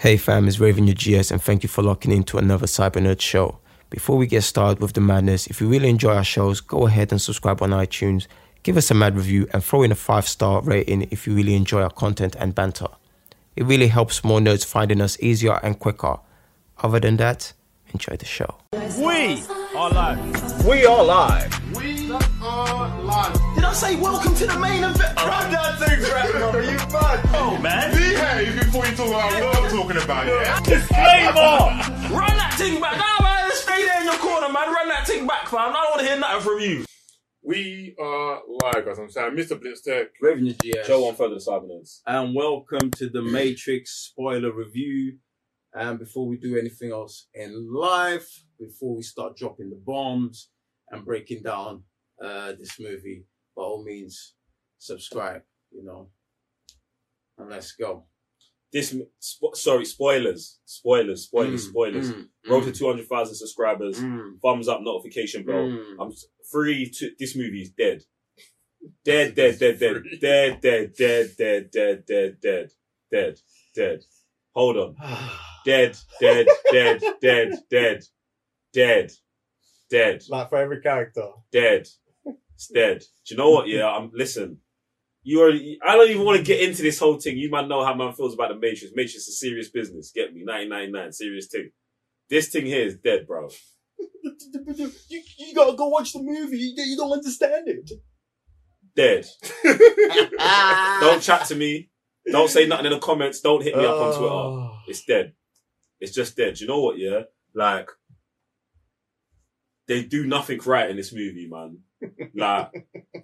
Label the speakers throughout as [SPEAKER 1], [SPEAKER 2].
[SPEAKER 1] Hey fam, it's Raven your GS and thank you for locking into another Cyber Nerd show. Before we get started with the madness, if you really enjoy our shows, go ahead and subscribe on iTunes, give us a mad review and throw in a 5 star rating if you really enjoy our content and banter. It really helps more nerds finding us easier and quicker. Other than that, enjoy the show.
[SPEAKER 2] We are live.
[SPEAKER 3] We are live.
[SPEAKER 4] We are live.
[SPEAKER 2] Did I say welcome to the main event?
[SPEAKER 4] Run that thing right now, are you mad?
[SPEAKER 2] Oh man.
[SPEAKER 4] Behave before you talk about what I'm talking about, yeah?
[SPEAKER 2] Disclaimer. Run that thing back. Nah, man, stay there in your corner, man. Run that thing back, fam. I don't want to hear nothing from you.
[SPEAKER 4] We are live, guys. I'm saying, Mr. Blitztek.
[SPEAKER 3] Revenue GS.
[SPEAKER 5] Show on further the Cybernerds.
[SPEAKER 3] And welcome to the Matrix spoiler review. And before we do anything else in life, before we start dropping the bombs and breaking down uh, this movie, by all means, subscribe, you know. And let's go.
[SPEAKER 5] This, spo- sorry, spoilers, spoilers, spoilers,
[SPEAKER 3] Mm,
[SPEAKER 5] spoilers.
[SPEAKER 3] mm,
[SPEAKER 5] Road
[SPEAKER 3] mm,
[SPEAKER 5] to 200,000 subscribers.
[SPEAKER 3] mm,
[SPEAKER 5] Thumbs up, notification bell.
[SPEAKER 3] mm.
[SPEAKER 5] I'm free to, this movie is dead. Dead, dead, dead, dead, dead, dead, dead, dead, dead, dead, dead, dead, dead. Hold on. Dead, dead, dead, dead, dead, dead, dead,
[SPEAKER 6] Like for every character.
[SPEAKER 5] dead. It's dead. Do you know what? Yeah, I'm, listen. You are. I don't even want to get into this whole thing. You might know how man feels about the Matrix. Matrix is a serious business. Get me? 1999, serious thing. This thing here is dead, bro.
[SPEAKER 6] you, you gotta go watch the movie. You, you don't understand it.
[SPEAKER 5] Dead. Don't chat to me. Don't say nothing in the comments. Don't hit me up on Twitter.
[SPEAKER 6] Oh.
[SPEAKER 5] It's dead. It's just dead. Do you know what? Yeah, like they do nothing right in this movie, man. Like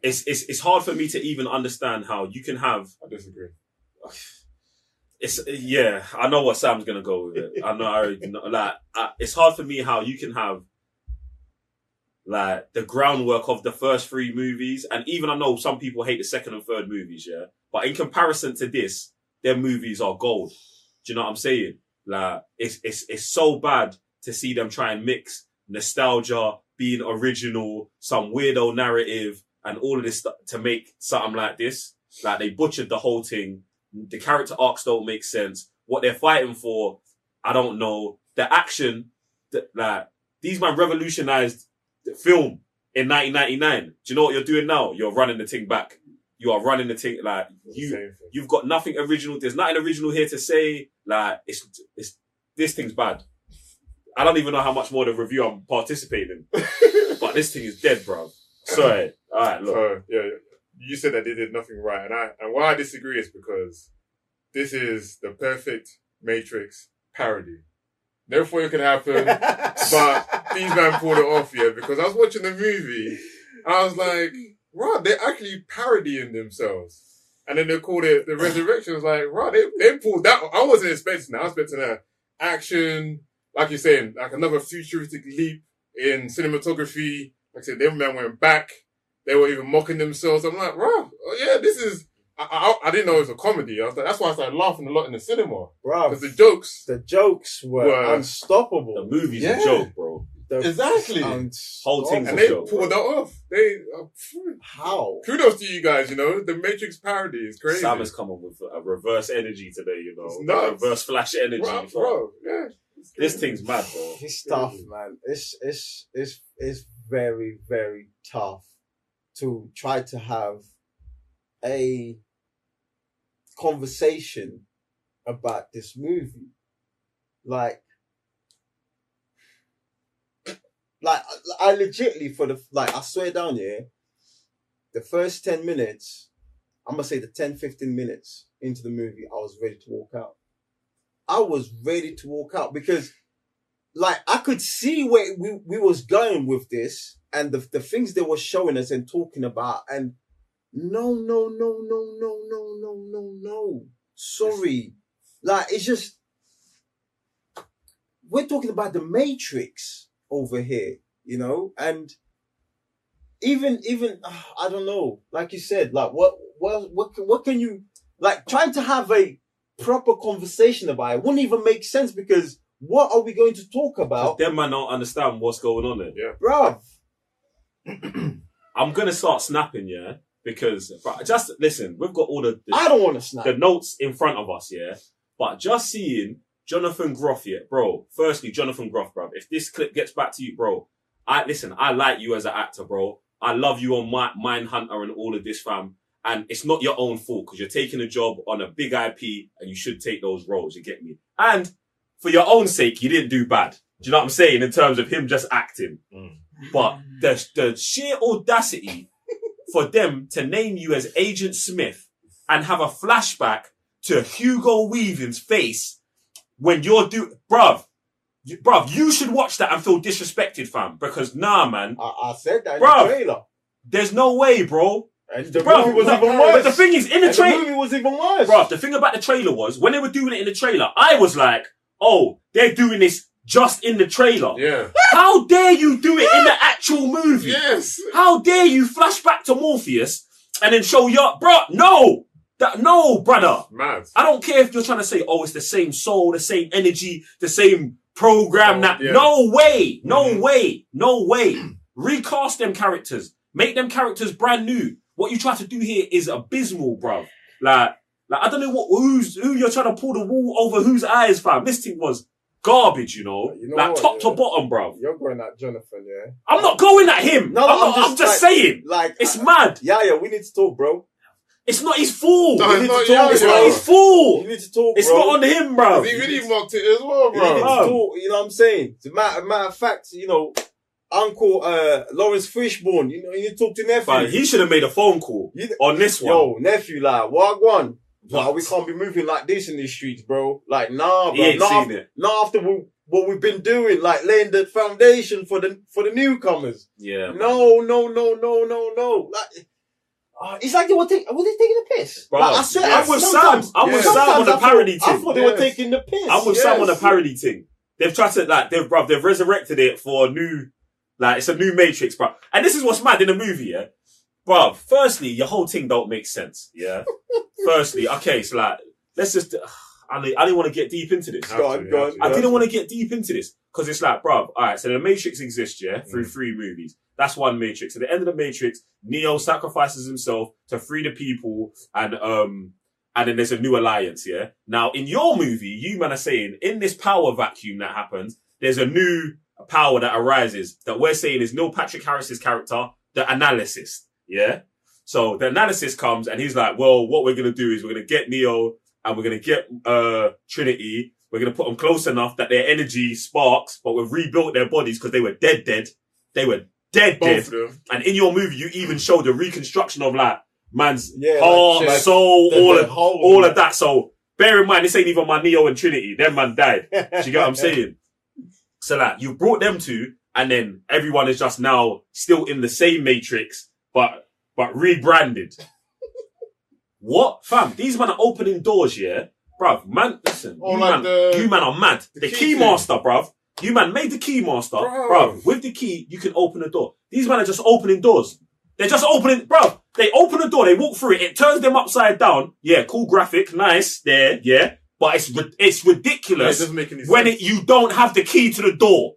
[SPEAKER 5] it's it's it's hard for me to even understand how you can have.
[SPEAKER 4] I disagree.
[SPEAKER 5] It's yeah. I know what Sam's gonna go with it. I know. I already know. Like I, it's hard for me how you can have like the groundwork of the first three movies, and even I know some people hate the second and third movies. Yeah, but in comparison to this, their movies are gold. Do you know what I'm saying? Like it's it's it's so bad to see them try and mix nostalgia, being original, some weirdo narrative, and all of this stuff to make something like this. Like they butchered the whole thing. The character arcs don't make sense. What they're fighting for, I don't know. The action, the, like these man revolutionized the film in 1999. Do you know what you're doing now? You're running the thing back. You are running the thing like you. You've got nothing original. There's nothing original here to say. Like it's it's this thing's bad. I don't even know how much more of the review I'm participating in, but this thing is dead, bro. Sorry. All right, look.
[SPEAKER 4] So, yeah, you said that they did nothing right. And I, and why I disagree is because this is the perfect Matrix parody. Never thought it could happen. but these man pulled it off, yeah, because I was watching the movie I was like, right, they're actually parodying themselves. And then they called it the resurrection. I was like, right, they, they pulled that. I wasn't expecting that. I was expecting a action, like you're saying, like another futuristic leap in cinematography. Like I said, they man went back. They were even mocking themselves. I'm like, wow, oh, yeah, this is. I, I, I didn't know it was a comedy. I was like, that's why I started laughing a lot in the cinema
[SPEAKER 6] Bro,
[SPEAKER 4] because the jokes.
[SPEAKER 6] the jokes were
[SPEAKER 4] Were-
[SPEAKER 5] The movie's
[SPEAKER 4] Yeah.
[SPEAKER 5] a joke, bro.
[SPEAKER 6] The
[SPEAKER 4] Exactly.
[SPEAKER 5] Whole thing's
[SPEAKER 4] And
[SPEAKER 5] a
[SPEAKER 4] they
[SPEAKER 5] joke.
[SPEAKER 4] pulled that off. They uh,
[SPEAKER 6] How?
[SPEAKER 4] kudos to you guys. You know the Matrix parody is crazy.
[SPEAKER 5] Sam has come up with a reverse energy today, you know.
[SPEAKER 4] It's nuts.
[SPEAKER 5] Reverse flash energy.
[SPEAKER 4] bro, bro, yeah.
[SPEAKER 5] This thing's mad, bro.
[SPEAKER 6] It's tough, man. It's it's it's it's very very tough to try to have a conversation about this movie, like. Like I I legitly for the like I swear down here, the first ten minutes, I'm gonna say the 10, 15 minutes into the movie, I was ready to walk out. I was ready to walk out because like I could see where we, we was going with this and the, the things they were showing us and talking about and no no no no no no no no no. Sorry. Like it's just we're talking about the matrix over here you know? And even even ah, I don't know. Like you said like what what what what can you like trying to have a proper conversation about it wouldn't even make sense because what are we going to talk about,
[SPEAKER 5] Them man don't understand what's going on there.
[SPEAKER 6] bruv?
[SPEAKER 5] I'm gonna start snapping, yeah, because but just listen. We've got all the the,
[SPEAKER 6] I don't want to snap.
[SPEAKER 5] the notes in front of us, yeah. But just seeing Jonathan Groff, yeah, bro. Firstly, Jonathan Groff, bro. If this clip gets back to you, bro, I listen. I like you as an actor, bro. I love you on my Mindhunter and all of this, fam. And it's not your own fault because you're taking a job on a big IP and you should take those roles. You get me? And for your own sake, you didn't do bad. Do you know what I'm saying? In terms of him just acting.
[SPEAKER 4] Mm.
[SPEAKER 5] But the, the sheer audacity for them to name you as Agent Smith and have a flashback to Hugo Weaving's face when you're do, bruv, you- bruv, you should watch that and feel disrespected, fam. Because nah, man,
[SPEAKER 6] I, I said that in
[SPEAKER 5] Bruv.
[SPEAKER 6] the trailer.
[SPEAKER 5] there's no way, bro.
[SPEAKER 6] The
[SPEAKER 5] Bruv,
[SPEAKER 6] movie was even
[SPEAKER 5] but the thing is, in the
[SPEAKER 6] trailer, the movie was even worse.
[SPEAKER 5] Bro, the thing about the trailer was when they were doing it in the trailer, I was like, oh, they're doing this just in the trailer.
[SPEAKER 4] Yeah.
[SPEAKER 5] How dare you do it in the actual movie?
[SPEAKER 4] Yes.
[SPEAKER 5] How dare you flash back to Morpheus and then show your bro? No, that no, brother.
[SPEAKER 4] Mad.
[SPEAKER 5] I don't care if you're trying to say, oh, it's the same soul, the same energy, the same program.
[SPEAKER 4] Oh,
[SPEAKER 5] that
[SPEAKER 4] yeah.
[SPEAKER 5] no way, no
[SPEAKER 4] Mhm.
[SPEAKER 5] way, no way. Recast them characters, make them characters brand new. What you try to do here is abysmal, bruv. Like, like I don't know what who's who you're trying to pull the wool over whose eyes, fam. This thing was garbage, you know,
[SPEAKER 6] You know
[SPEAKER 5] like
[SPEAKER 6] what,
[SPEAKER 5] top to bottom, bro.
[SPEAKER 6] You're going at Jonathan, yeah?
[SPEAKER 5] I'm not going at him.
[SPEAKER 6] No,
[SPEAKER 5] I'm,
[SPEAKER 6] I'm
[SPEAKER 5] not,
[SPEAKER 6] just
[SPEAKER 5] I'm just
[SPEAKER 6] like-
[SPEAKER 5] saying.
[SPEAKER 6] Like,
[SPEAKER 5] It's
[SPEAKER 6] uh,
[SPEAKER 5] mad.
[SPEAKER 6] yeah, yeah, we need to talk, bro.
[SPEAKER 5] It's not his fault.
[SPEAKER 4] No,
[SPEAKER 6] We
[SPEAKER 4] it's
[SPEAKER 6] need
[SPEAKER 4] not
[SPEAKER 6] to talk,
[SPEAKER 5] It's
[SPEAKER 6] bro.
[SPEAKER 5] not his fault.
[SPEAKER 6] You need to talk,
[SPEAKER 5] It's
[SPEAKER 6] bro.
[SPEAKER 5] not on him, bro.
[SPEAKER 4] He really mocked it as well, bro.
[SPEAKER 6] You need to talk, you know what I'm saying? As a matter, matter of fact, you know, Uncle uh, Laurence Fishburne, you know, you talk to nephew.
[SPEAKER 5] But he should have made a phone call
[SPEAKER 6] You-
[SPEAKER 5] on this one.
[SPEAKER 6] Yo, nephew, like, what one? Like, we can't be moving like this in these streets, bro. Like, nah,
[SPEAKER 5] he
[SPEAKER 6] bro.
[SPEAKER 5] ain't
[SPEAKER 6] Not, after,
[SPEAKER 5] it.
[SPEAKER 6] not after we, what we've been doing, like laying the foundation for the for the newcomers.
[SPEAKER 5] Yeah.
[SPEAKER 6] No, no, no, no, no, no. Like, uh, it's like they were taking, were they taking a piss?
[SPEAKER 5] Bro,
[SPEAKER 6] like, I swear,
[SPEAKER 5] I'm with Sam. I'm with Sam on the
[SPEAKER 6] I thought-
[SPEAKER 5] parody
[SPEAKER 6] I thought they were taking the piss.
[SPEAKER 5] I'm with Sam on the parody thing. They've tried to like they've bruv, they've resurrected it for a new like it's a new Matrix, bro. And this is what's mad in the movie, yeah. Bruv, firstly, your whole thing don't make sense, yeah. firstly, okay, so like let's just I didn't, I didn't want to get deep into this.
[SPEAKER 6] Go on, go on.
[SPEAKER 5] I didn't want to get deep into this because it's like, bruv, all right, so the Matrix exists, yeah, through three movies. That's one Matrix. At the end of the Matrix, Neo sacrifices himself to free the people and, um, and then there's a new alliance, yeah? Now, in your movie, you man are saying in this power vacuum that happens, there's a new power that arises that we're saying is Neil Patrick Harris's character, the analysis, yeah? So the analysis comes and he's like, well, what we're going to do is we're going to get Neo and we're going to get, uh, Trinity. We're going to put them close enough that their energy sparks, but we've rebuilt their bodies because they were dead, dead. They were dead, dead.
[SPEAKER 4] Both of them.
[SPEAKER 5] And in your movie, you even show the reconstruction of like man's
[SPEAKER 6] Yeah,
[SPEAKER 5] heart,
[SPEAKER 6] like,
[SPEAKER 5] soul,
[SPEAKER 6] The-
[SPEAKER 5] all
[SPEAKER 6] the
[SPEAKER 5] of
[SPEAKER 6] whole-
[SPEAKER 5] all of that. So bear in mind, this ain't even my Neo and Trinity. Them man died. Do you get what I'm saying? So like you brought them to, and then everyone is just now still in the same matrix, but but rebranded. what, fam? These men are opening doors, yeah, bruv. Man, listen,
[SPEAKER 4] Oh,
[SPEAKER 5] you,
[SPEAKER 4] like
[SPEAKER 5] man,
[SPEAKER 4] the-
[SPEAKER 5] you man are mad.
[SPEAKER 4] the
[SPEAKER 5] The,
[SPEAKER 4] key
[SPEAKER 5] key, master, bruv. You man made the key master,
[SPEAKER 4] Bruv.
[SPEAKER 5] bruv. With the key, you can open a door. These men are just opening doors. They're just opening, bruv. They open the door, they walk through it, it turns them upside down. Yeah, cool graphic, nice, there, yeah. But it's it's
[SPEAKER 4] Yeah, it
[SPEAKER 5] ridiculous
[SPEAKER 4] make any
[SPEAKER 5] when it, you don't have the key to the door.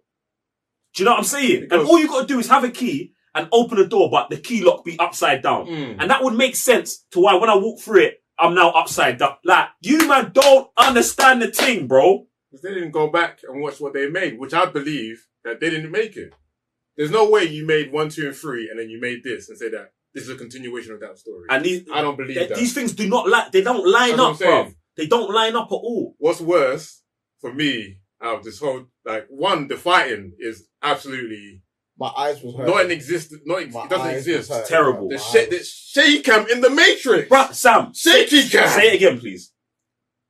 [SPEAKER 5] Do you know what I'm saying?
[SPEAKER 4] Because-
[SPEAKER 5] and all you got to do is have a key and open the door, but the key lock be upside down.
[SPEAKER 4] Mm.
[SPEAKER 5] And that would make sense to why when I walk through it, I'm now upside down. Like, you man don't understand the thing, bro.
[SPEAKER 4] Because they didn't go back and watch what they made, which I believe that they didn't make it. There's no way you made one, two, and three, and then you made this and say that this is a continuation of that story.
[SPEAKER 5] And these,
[SPEAKER 4] I don't believe
[SPEAKER 5] th-
[SPEAKER 4] that.
[SPEAKER 5] these things do not like, they don't line
[SPEAKER 4] That's
[SPEAKER 5] up, bro.
[SPEAKER 4] Saying.
[SPEAKER 5] They don't line up at all.
[SPEAKER 4] What's worse for me out of this whole like one, the fighting is absolutely
[SPEAKER 6] My eyes was hurt.
[SPEAKER 4] not in existence. Not ex-
[SPEAKER 6] My
[SPEAKER 4] it doesn't exist.
[SPEAKER 6] was hurt.
[SPEAKER 5] Terrible.
[SPEAKER 4] The
[SPEAKER 6] My
[SPEAKER 4] sh-
[SPEAKER 6] eyes-
[SPEAKER 4] the shaky cam in the Matrix.
[SPEAKER 5] Bruh, Sam,
[SPEAKER 4] Shaky cam.
[SPEAKER 5] say it again, please.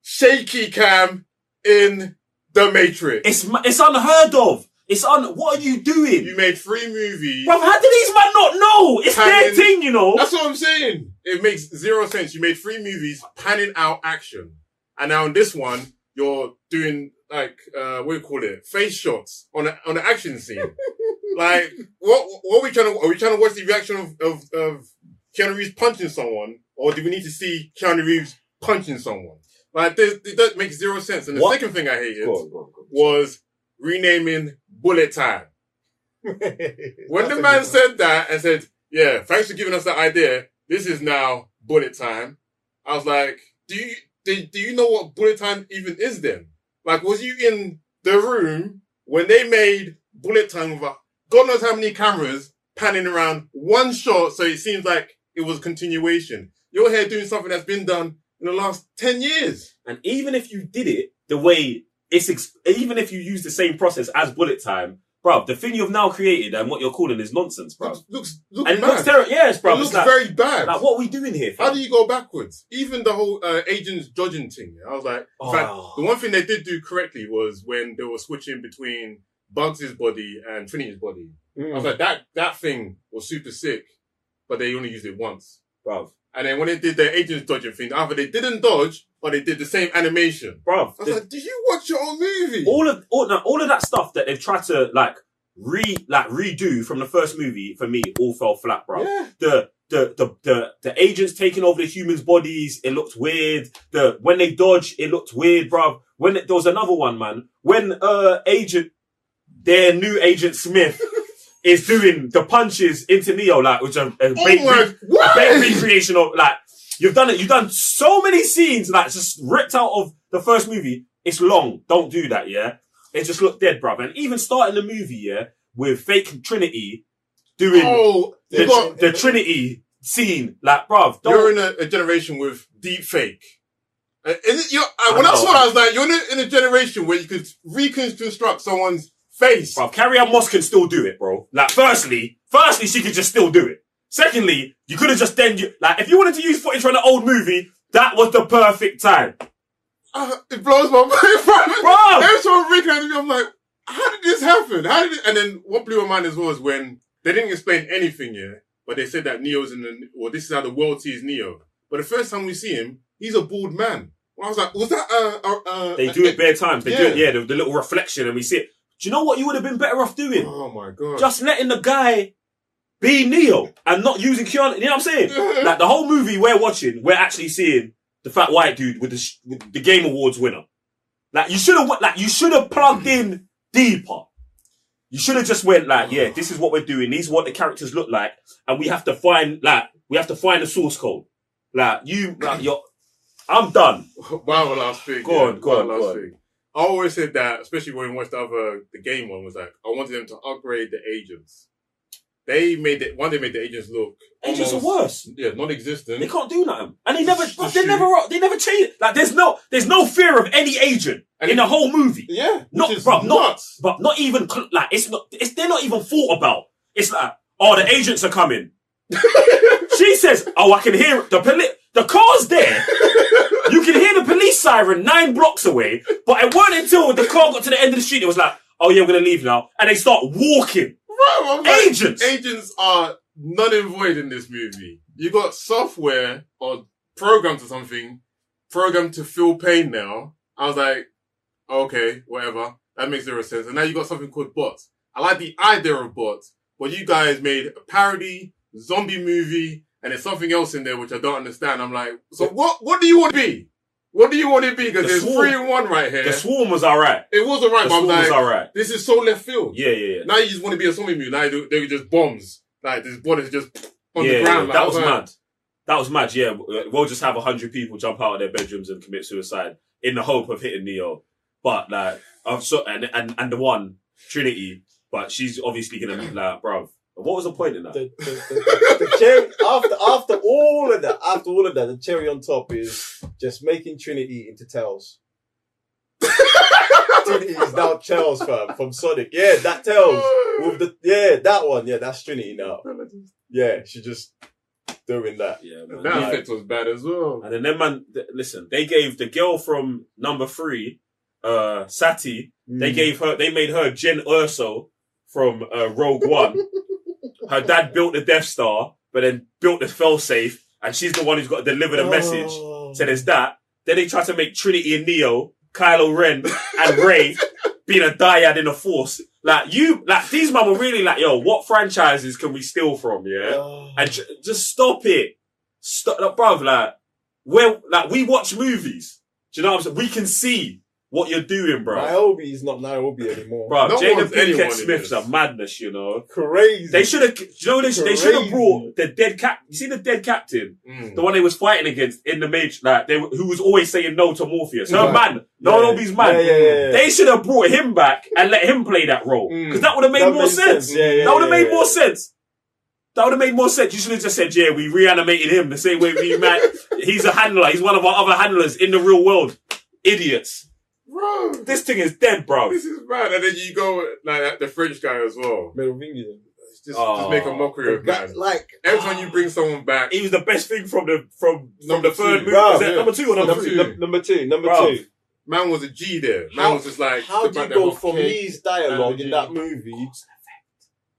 [SPEAKER 4] Shaky cam in the Matrix.
[SPEAKER 5] It's, it's unheard of. It's un, what are you doing?
[SPEAKER 4] you made three movies.
[SPEAKER 5] Bro, how do these men not know? It's their
[SPEAKER 4] Cannon-
[SPEAKER 5] thing, you know.
[SPEAKER 4] That's what I'm saying. It makes zero sense. You made three movies panning out action. And now in this one, you're doing like, uh, what do you call it? Face shots on a, on an action scene. like, what, what are we trying to, are we trying to watch the reaction of, of, of Keanu Reeves punching someone? Or do we need to see Keanu Reeves punching someone? Like, this, it does make zero sense. And the
[SPEAKER 5] What?
[SPEAKER 4] second thing I hated
[SPEAKER 5] Go on, go on, go on.
[SPEAKER 4] was renaming Bullet Time. When
[SPEAKER 6] That's
[SPEAKER 4] the man said that and said, "Yeah, thanks for giving us that idea. This is now bullet time," I was like, "Do you do, do you know what bullet time even is then? Like, was you in the room when they made bullet time with God knows how many cameras panning around one shot, so it seems like it was continuation. You're here doing something that's been done in the last ten years.
[SPEAKER 5] And even if you did it the way it's, ex- even if you use the same process as bullet time, bruv, the thing you've now created and what you're calling is nonsense, bruv.
[SPEAKER 4] Looks, looks, looks
[SPEAKER 5] And it
[SPEAKER 4] bad.
[SPEAKER 5] looks terrible. Yes,
[SPEAKER 4] it looks
[SPEAKER 5] like,
[SPEAKER 4] very bad.
[SPEAKER 5] like, what are we doing here?
[SPEAKER 4] How do you go backwards? Even the whole uh, agents judging thing. I was like, in fact,
[SPEAKER 5] Oh.
[SPEAKER 4] the one thing they did do correctly was when they were switching between Bugs' body and Trinity's body. I was like, that that thing was super sick, but they only used it once.
[SPEAKER 5] bruv?
[SPEAKER 4] And then when they did their agents dodging thing, either they didn't dodge or they did the same animation.
[SPEAKER 5] Bruv,
[SPEAKER 4] I was
[SPEAKER 5] the-
[SPEAKER 4] like, did you watch your own movie?
[SPEAKER 5] all of all, no, all of that stuff that they've tried to like re like redo from the first movie for me all fell flat, bro.
[SPEAKER 4] Yeah.
[SPEAKER 5] The, the the the the agents taking over the humans' bodies, it looked weird. The when they dodge, it looked weird, bro. When it, there was another one, man, when uh agent their new agent Smith is doing the punches into Neo, like which are a
[SPEAKER 4] Oh
[SPEAKER 5] big,
[SPEAKER 4] my,
[SPEAKER 5] big
[SPEAKER 4] what?
[SPEAKER 5] recreation of like you've done it. You've done so many scenes like just ripped out of the first movie. It's long. Don't do that. Yeah, it just looked dead, bruv. And even starting the movie, yeah, with fake Trinity doing
[SPEAKER 4] Oh,
[SPEAKER 5] the,
[SPEAKER 4] got,
[SPEAKER 5] the Trinity scene, like, bruv,
[SPEAKER 4] you're in a, a generation with deep fake. Uh, is it, you're, uh, when
[SPEAKER 5] I
[SPEAKER 4] I, saw that, I was like, you're in a, in a generation where you could reconstruct someone's face.
[SPEAKER 5] Bruv, Carrie-Anne Moss can still do it, bro. Like, firstly, firstly, she could just still do it. Secondly, you could have just then, you, like, if you wanted to use footage from an old movie, that was the perfect time.
[SPEAKER 4] Uh, it blows my mind.
[SPEAKER 5] Bruv!
[SPEAKER 4] Every time I'm reconnecting, I'm like, how did this happen? How did it? And then what blew my mind as well is when they didn't explain anything yet, but they said that Neo's in the, well, this is how the world sees Neo. But the first time we see him, he's a bald man. Well, I was like, was that, uh, uh, uh
[SPEAKER 5] They do it bare times. They do it,
[SPEAKER 4] Yeah.
[SPEAKER 5] yeah, the, the little reflection, and we see it. Do you know what you would have been better off doing?
[SPEAKER 4] Oh my god.
[SPEAKER 5] Just letting the guy be Neo and not using Keanu. You know what I'm saying? like the whole movie we're watching, we're actually seeing the fat white dude with the sh- with the Game Awards winner. Like you should have like you should have plugged in deeper. You should have just went like, yeah, this is what we're doing. These are what the characters look like, and we have to find like we have to find the source code. Like you, like you're. I'm done.
[SPEAKER 4] Wow, last thing.
[SPEAKER 5] Go
[SPEAKER 4] yeah,
[SPEAKER 5] on, go on,
[SPEAKER 4] Last
[SPEAKER 5] on.
[SPEAKER 4] Thing. I always said that, especially when we watched the other, the game one was like, I wanted them to upgrade the agents. They made it, one, they made the agents look
[SPEAKER 5] Agents are worse.
[SPEAKER 4] Yeah, non-existent.
[SPEAKER 5] They can't do nothing, and they never,
[SPEAKER 4] Just
[SPEAKER 5] they never, they never change. Like there's no, there's no fear of any agent
[SPEAKER 4] And
[SPEAKER 5] in the whole movie.
[SPEAKER 4] Yeah,
[SPEAKER 5] Not, bruv, not,
[SPEAKER 4] nuts.
[SPEAKER 5] but not even like it's not. It's they're not even thought about. It's like, oh, the agents are coming. she says, oh, I can hear it. the poli- The car's there. you can hear the police siren nine blocks away. But it wasn't until the car got to the end of the street. It was like, oh yeah, we're gonna leave now, and they start walking.
[SPEAKER 4] I'm like,
[SPEAKER 5] Agents.
[SPEAKER 4] Agents are none and void in this movie. You got software or programs or something programmed to feel pain now. I was like, okay, whatever. That makes zero sense. And now you got something called bots. I like the idea of bots, but you guys made a parody, zombie movie, and there's something else in there which I don't understand. I'm like, so what, what do you want to be? What do you want to be? Because
[SPEAKER 5] The
[SPEAKER 4] there's
[SPEAKER 5] swarm.
[SPEAKER 4] three and one right here.
[SPEAKER 5] The swarm was alright.
[SPEAKER 4] it was alright,
[SPEAKER 5] The
[SPEAKER 4] but I'm
[SPEAKER 5] swarm was alright.
[SPEAKER 4] this is so left field.
[SPEAKER 5] Yeah, yeah, yeah.
[SPEAKER 4] Now you just want to be a zombie movie. Now they, they were just bombs. Like this bodies just on
[SPEAKER 5] yeah,
[SPEAKER 4] the ground.
[SPEAKER 5] yeah,
[SPEAKER 4] like,
[SPEAKER 5] that was
[SPEAKER 4] like,
[SPEAKER 5] mad. That was mad. Yeah, we'll just have a hundred people jump out of their bedrooms and commit suicide in the hope of hitting Neo. But like, I'm so and and and the one Trinity, but she's obviously gonna like, bruv. What was the point in that?
[SPEAKER 6] the, the, the, the cherry after after all of that, after all of that, the cherry on top is just making Trinity into Tails. Trinity is now Tails fam from Sonic. Yeah, that Tails with the yeah that one. Yeah, that's Trinity now. Yeah, she just doing that.
[SPEAKER 5] yeah, man.
[SPEAKER 4] That
[SPEAKER 5] Like,
[SPEAKER 4] effect was bad as well.
[SPEAKER 5] and then them man, th- listen, they gave the girl from number three, uh, Sati.
[SPEAKER 6] Mm.
[SPEAKER 5] They gave her, they made her Jyn Erso from uh, Rogue One. her dad built the Death Star, but then built the failsafe, and she's the one who's got to deliver the message.
[SPEAKER 6] Oh.
[SPEAKER 5] So there's that. Then they try to make Trinity and Neo, Kylo Ren and Rey being a dyad in the Force. Like you, like these man were really like, yo, what franchises can we steal from? Yeah,
[SPEAKER 6] Oh.
[SPEAKER 5] and j- just stop it. Stop, like, bruv. Like, where, like we watch movies. Do you know what I'm saying? We can see what you're doing, bro.
[SPEAKER 6] Niobe is not Niobe anymore.
[SPEAKER 5] Bro,
[SPEAKER 4] No
[SPEAKER 5] Jada
[SPEAKER 4] one's
[SPEAKER 5] Pinkett Smith's a madness, you know.
[SPEAKER 6] Crazy.
[SPEAKER 5] They should have, you know, they, they should have brought the dead cap. You see the dead captain,
[SPEAKER 4] Mm.
[SPEAKER 5] the one they was fighting against in the mage, like they, who was always saying no to Morpheus. Her
[SPEAKER 6] Right.
[SPEAKER 5] man, no,
[SPEAKER 6] Yeah.
[SPEAKER 5] nobody's man.
[SPEAKER 6] Yeah, yeah, yeah, yeah.
[SPEAKER 5] They should have brought him back and let him play that role
[SPEAKER 4] Mm.
[SPEAKER 5] because that would have made
[SPEAKER 6] That
[SPEAKER 5] more
[SPEAKER 6] makes
[SPEAKER 5] sense.
[SPEAKER 6] Yeah, yeah,
[SPEAKER 5] that would have
[SPEAKER 6] yeah,
[SPEAKER 5] made
[SPEAKER 6] yeah.
[SPEAKER 5] more sense. That would have made more sense. You should have just said, "Yeah, we reanimated him the same way we man. He's a handler. He's one of our other handlers in the real world. Idiots.
[SPEAKER 4] Bro,
[SPEAKER 5] This thing is dead, bro.
[SPEAKER 4] this is bad. And then you go like the French guy as well.
[SPEAKER 6] Merovingian.
[SPEAKER 4] Just,
[SPEAKER 5] Oh.
[SPEAKER 4] just make a mockery of man.
[SPEAKER 6] Like,
[SPEAKER 4] Every time you bring someone back,
[SPEAKER 5] He was the best thing from the from from the third movie.
[SPEAKER 6] Bro,
[SPEAKER 4] yeah.
[SPEAKER 5] number two or number
[SPEAKER 4] Number
[SPEAKER 5] three?
[SPEAKER 4] two.
[SPEAKER 6] num- number two, number
[SPEAKER 5] Bruv.
[SPEAKER 6] two.
[SPEAKER 4] man was a G there. Man
[SPEAKER 6] How-
[SPEAKER 4] was just like,
[SPEAKER 6] How do you go from
[SPEAKER 4] cake.
[SPEAKER 6] his dialogue in that movie,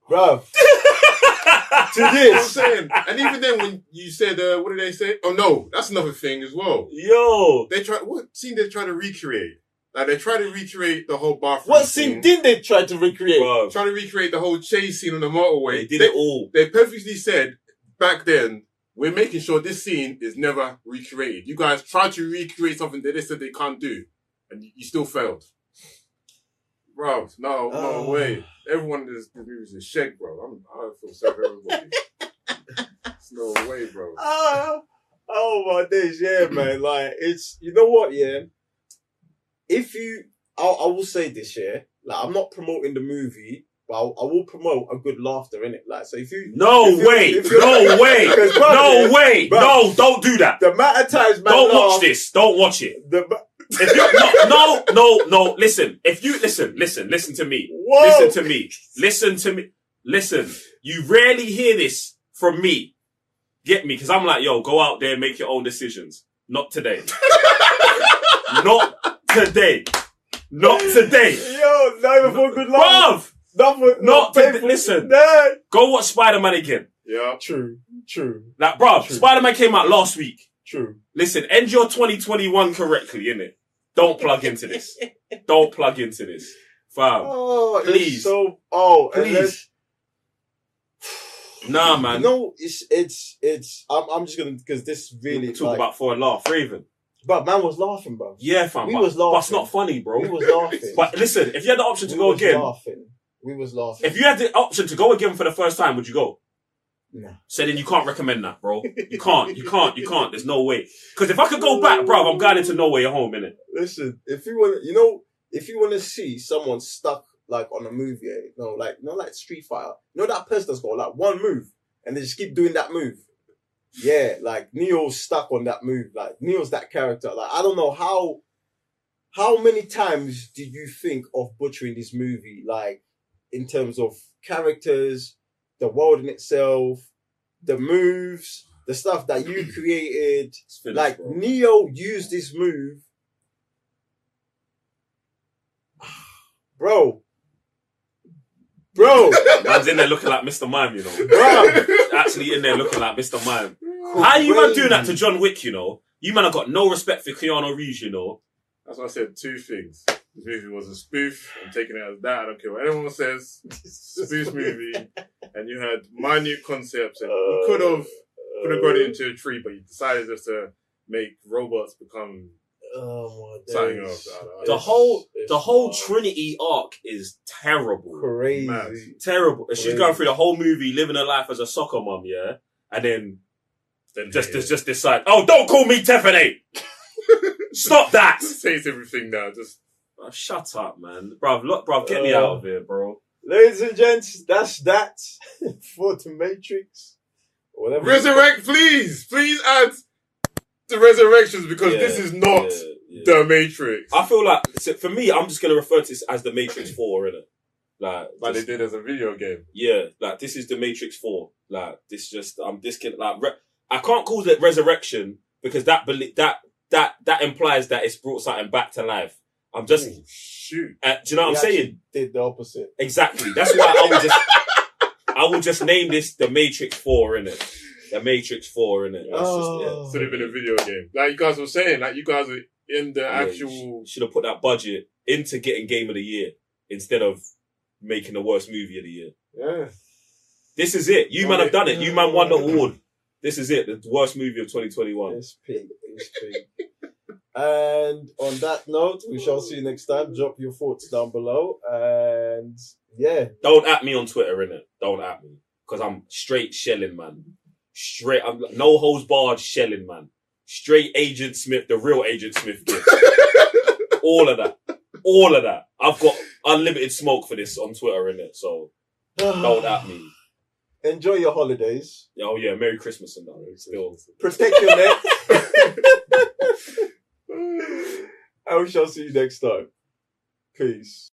[SPEAKER 6] bruv, to
[SPEAKER 4] You know I'm
[SPEAKER 6] this?
[SPEAKER 4] saying? And even then, when you said, uh, what did they say? Oh no, that's another thing as well.
[SPEAKER 5] Yo,
[SPEAKER 4] They try what scene they try to recreate? Like they try to recreate the whole bathroom.
[SPEAKER 6] What scene did they try to recreate?
[SPEAKER 5] bro,
[SPEAKER 4] Try to recreate the whole chase scene on the motorway.
[SPEAKER 5] they did it all.
[SPEAKER 4] They perfectly said back then, we're making sure this scene is never recreated. You guys tried to recreate something that they said they can't do, and you still failed. Bro, no, no
[SPEAKER 6] Oh.
[SPEAKER 4] way. Everyone in this, this movie is a shag, bro. I'm, I feel sorry for everybody. There's no way, bro.
[SPEAKER 6] Ah, oh my days, yeah, man. Like it's you know what, yeah. If you, I, I will say this, yeah. Like I'm not promoting the movie, but I, I will promote a good laughter in it. Like so, if you
[SPEAKER 5] No
[SPEAKER 6] If
[SPEAKER 5] way, no way,
[SPEAKER 6] bruv,
[SPEAKER 5] no way,
[SPEAKER 6] bruv.
[SPEAKER 5] no, don't do that.
[SPEAKER 6] the amount of times, man,
[SPEAKER 5] Don't
[SPEAKER 6] laugh,
[SPEAKER 5] watch this. Don't watch it.
[SPEAKER 6] The,
[SPEAKER 5] If you no, no, no, no. Listen. If you listen, listen, listen to me.
[SPEAKER 6] Whoa.
[SPEAKER 5] Listen to me. Listen to me. Listen. You rarely hear this from me. Get me? Because I'm like, yo, go out there and make your own decisions. Not today. Not today. Not today.
[SPEAKER 6] Yo, not even for good laugh.
[SPEAKER 5] Bruv,
[SPEAKER 6] Not for,
[SPEAKER 5] Not
[SPEAKER 6] pay
[SPEAKER 5] to-
[SPEAKER 6] for-
[SPEAKER 5] listen.
[SPEAKER 6] Nah.
[SPEAKER 5] go watch Spider Man again.
[SPEAKER 4] Yeah.
[SPEAKER 6] True, true,
[SPEAKER 5] Like, bruv. Spider Man came out last week.
[SPEAKER 6] true.
[SPEAKER 5] Listen, end your 2021 correctly, innit? Don't plug into this. Don't plug into this. Fam.
[SPEAKER 6] Oh,
[SPEAKER 5] Please.
[SPEAKER 6] So oh,
[SPEAKER 5] Please. Nah, man.
[SPEAKER 6] No, it's it's it's. I'm I'm just gonna because this really
[SPEAKER 5] Talk
[SPEAKER 6] like,
[SPEAKER 5] about for a laugh, Raven.
[SPEAKER 6] But man was laughing, bro.
[SPEAKER 5] Yeah, fam.
[SPEAKER 6] We
[SPEAKER 5] but,
[SPEAKER 6] was
[SPEAKER 5] but it's
[SPEAKER 6] laughing.
[SPEAKER 5] not funny, bro.
[SPEAKER 6] We was laughing.
[SPEAKER 5] But listen, if you had the option to
[SPEAKER 6] we
[SPEAKER 5] go
[SPEAKER 6] was
[SPEAKER 5] again,
[SPEAKER 6] laughing. We was laughing.
[SPEAKER 5] if you had the option to go again for the first time, would you go?
[SPEAKER 6] Nah.
[SPEAKER 5] So then you can't recommend that, bro. You can't. You can't. You can't. There's no way. Because if I could go back, bro, I'm going into No Way Home, innit?
[SPEAKER 6] Listen, if you want, you know, if you want to see someone stuck like on a movie, eh, you know, like you know, like Street Fighter, you know that person that's got like one move and they just keep doing that move. Yeah, like Neo's stuck on that move. Like Neo's that character. Like I don't know how how many times did you think of butchering this movie? Like in terms of characters, the world in itself, the moves, the stuff that you created.
[SPEAKER 5] Finished,
[SPEAKER 6] Like
[SPEAKER 5] bro.
[SPEAKER 6] Neo used this move, bro, bro,
[SPEAKER 5] Man's in there looking like Mr. Mime, you know.
[SPEAKER 6] bro.
[SPEAKER 5] Actually in there looking like Mr. Mime. How you man doing that to John Wick, you know? You man have got no respect for Keanu Reeves, you know?
[SPEAKER 4] That's why I said two things. This movie was a spoof. I'm taking it as that. I don't care what anyone says. Spoof movie, and you had minute concepts, and you uh, could have could have got it into a tree, but you decided just to make robots become
[SPEAKER 6] Oh my
[SPEAKER 4] something
[SPEAKER 6] days.
[SPEAKER 4] else. I don't- I
[SPEAKER 5] The
[SPEAKER 4] don't-
[SPEAKER 5] whole
[SPEAKER 6] it's
[SPEAKER 5] the whole
[SPEAKER 6] wild.
[SPEAKER 5] Trinity arc is terrible.
[SPEAKER 6] crazy.
[SPEAKER 4] Mad.
[SPEAKER 5] Terrible. And She's going through the whole movie living her life as a soccer mom, yeah? And then
[SPEAKER 4] Then
[SPEAKER 5] just
[SPEAKER 4] yeah.
[SPEAKER 5] just, just decide, oh don't call me Tiffany! Stop that!
[SPEAKER 4] says everything now. Just
[SPEAKER 5] Oh, shut up, man. Bruv, look, bruv, get me
[SPEAKER 6] Uh,
[SPEAKER 5] out of here, bro.
[SPEAKER 6] Ladies and gents, that's that for the Matrix. Whatever.
[SPEAKER 4] resurrect, please, please add the resurrections because
[SPEAKER 5] Yeah,
[SPEAKER 4] this is not
[SPEAKER 5] Yeah, yeah.
[SPEAKER 4] the Matrix.
[SPEAKER 5] I feel like for me, I'm just gonna refer to this as the Matrix Four, innit? Like,
[SPEAKER 4] Like
[SPEAKER 5] just-
[SPEAKER 4] they did as a video game.
[SPEAKER 5] yeah, like this is the Matrix Four. Like this, just I'm discon like re- I can't call it resurrection because that belie- that that that implies that it's brought something back to life. I'm just,
[SPEAKER 4] Ooh, shoot.
[SPEAKER 5] uh, do you know what I'm
[SPEAKER 6] He
[SPEAKER 5] saying?
[SPEAKER 6] Did the opposite.
[SPEAKER 5] Exactly. That's why I would just I will just name this the Matrix Four, innit? The Matrix Four, innit? That's just, yeah.
[SPEAKER 6] Oh.
[SPEAKER 4] Should have been a video game. Like you guys were saying, like you guys were in the actual.
[SPEAKER 5] should have put that budget into getting Game of the Year instead of making the worst movie of the year.
[SPEAKER 4] Yeah.
[SPEAKER 5] This is it. You man have done it. You man won the award. This is it. The worst movie of 2021.
[SPEAKER 6] It's pig. It's pig. And on that note, we shall see you next time. Drop your thoughts down below. And yeah,
[SPEAKER 5] Don't at me on Twitter, innit? Don't at me. Because I'm straight shelling, man. Straight, I'm no hose barred shelling, man. Straight Agent Smith, the real Agent Smith. All of that. All of that. I've got unlimited smoke for this on Twitter, innit? So don't at me.
[SPEAKER 6] enjoy your holidays.
[SPEAKER 5] Oh yeah, Merry Christmas and that. Still.
[SPEAKER 6] Protect your neck. and we shall see you next time. Peace.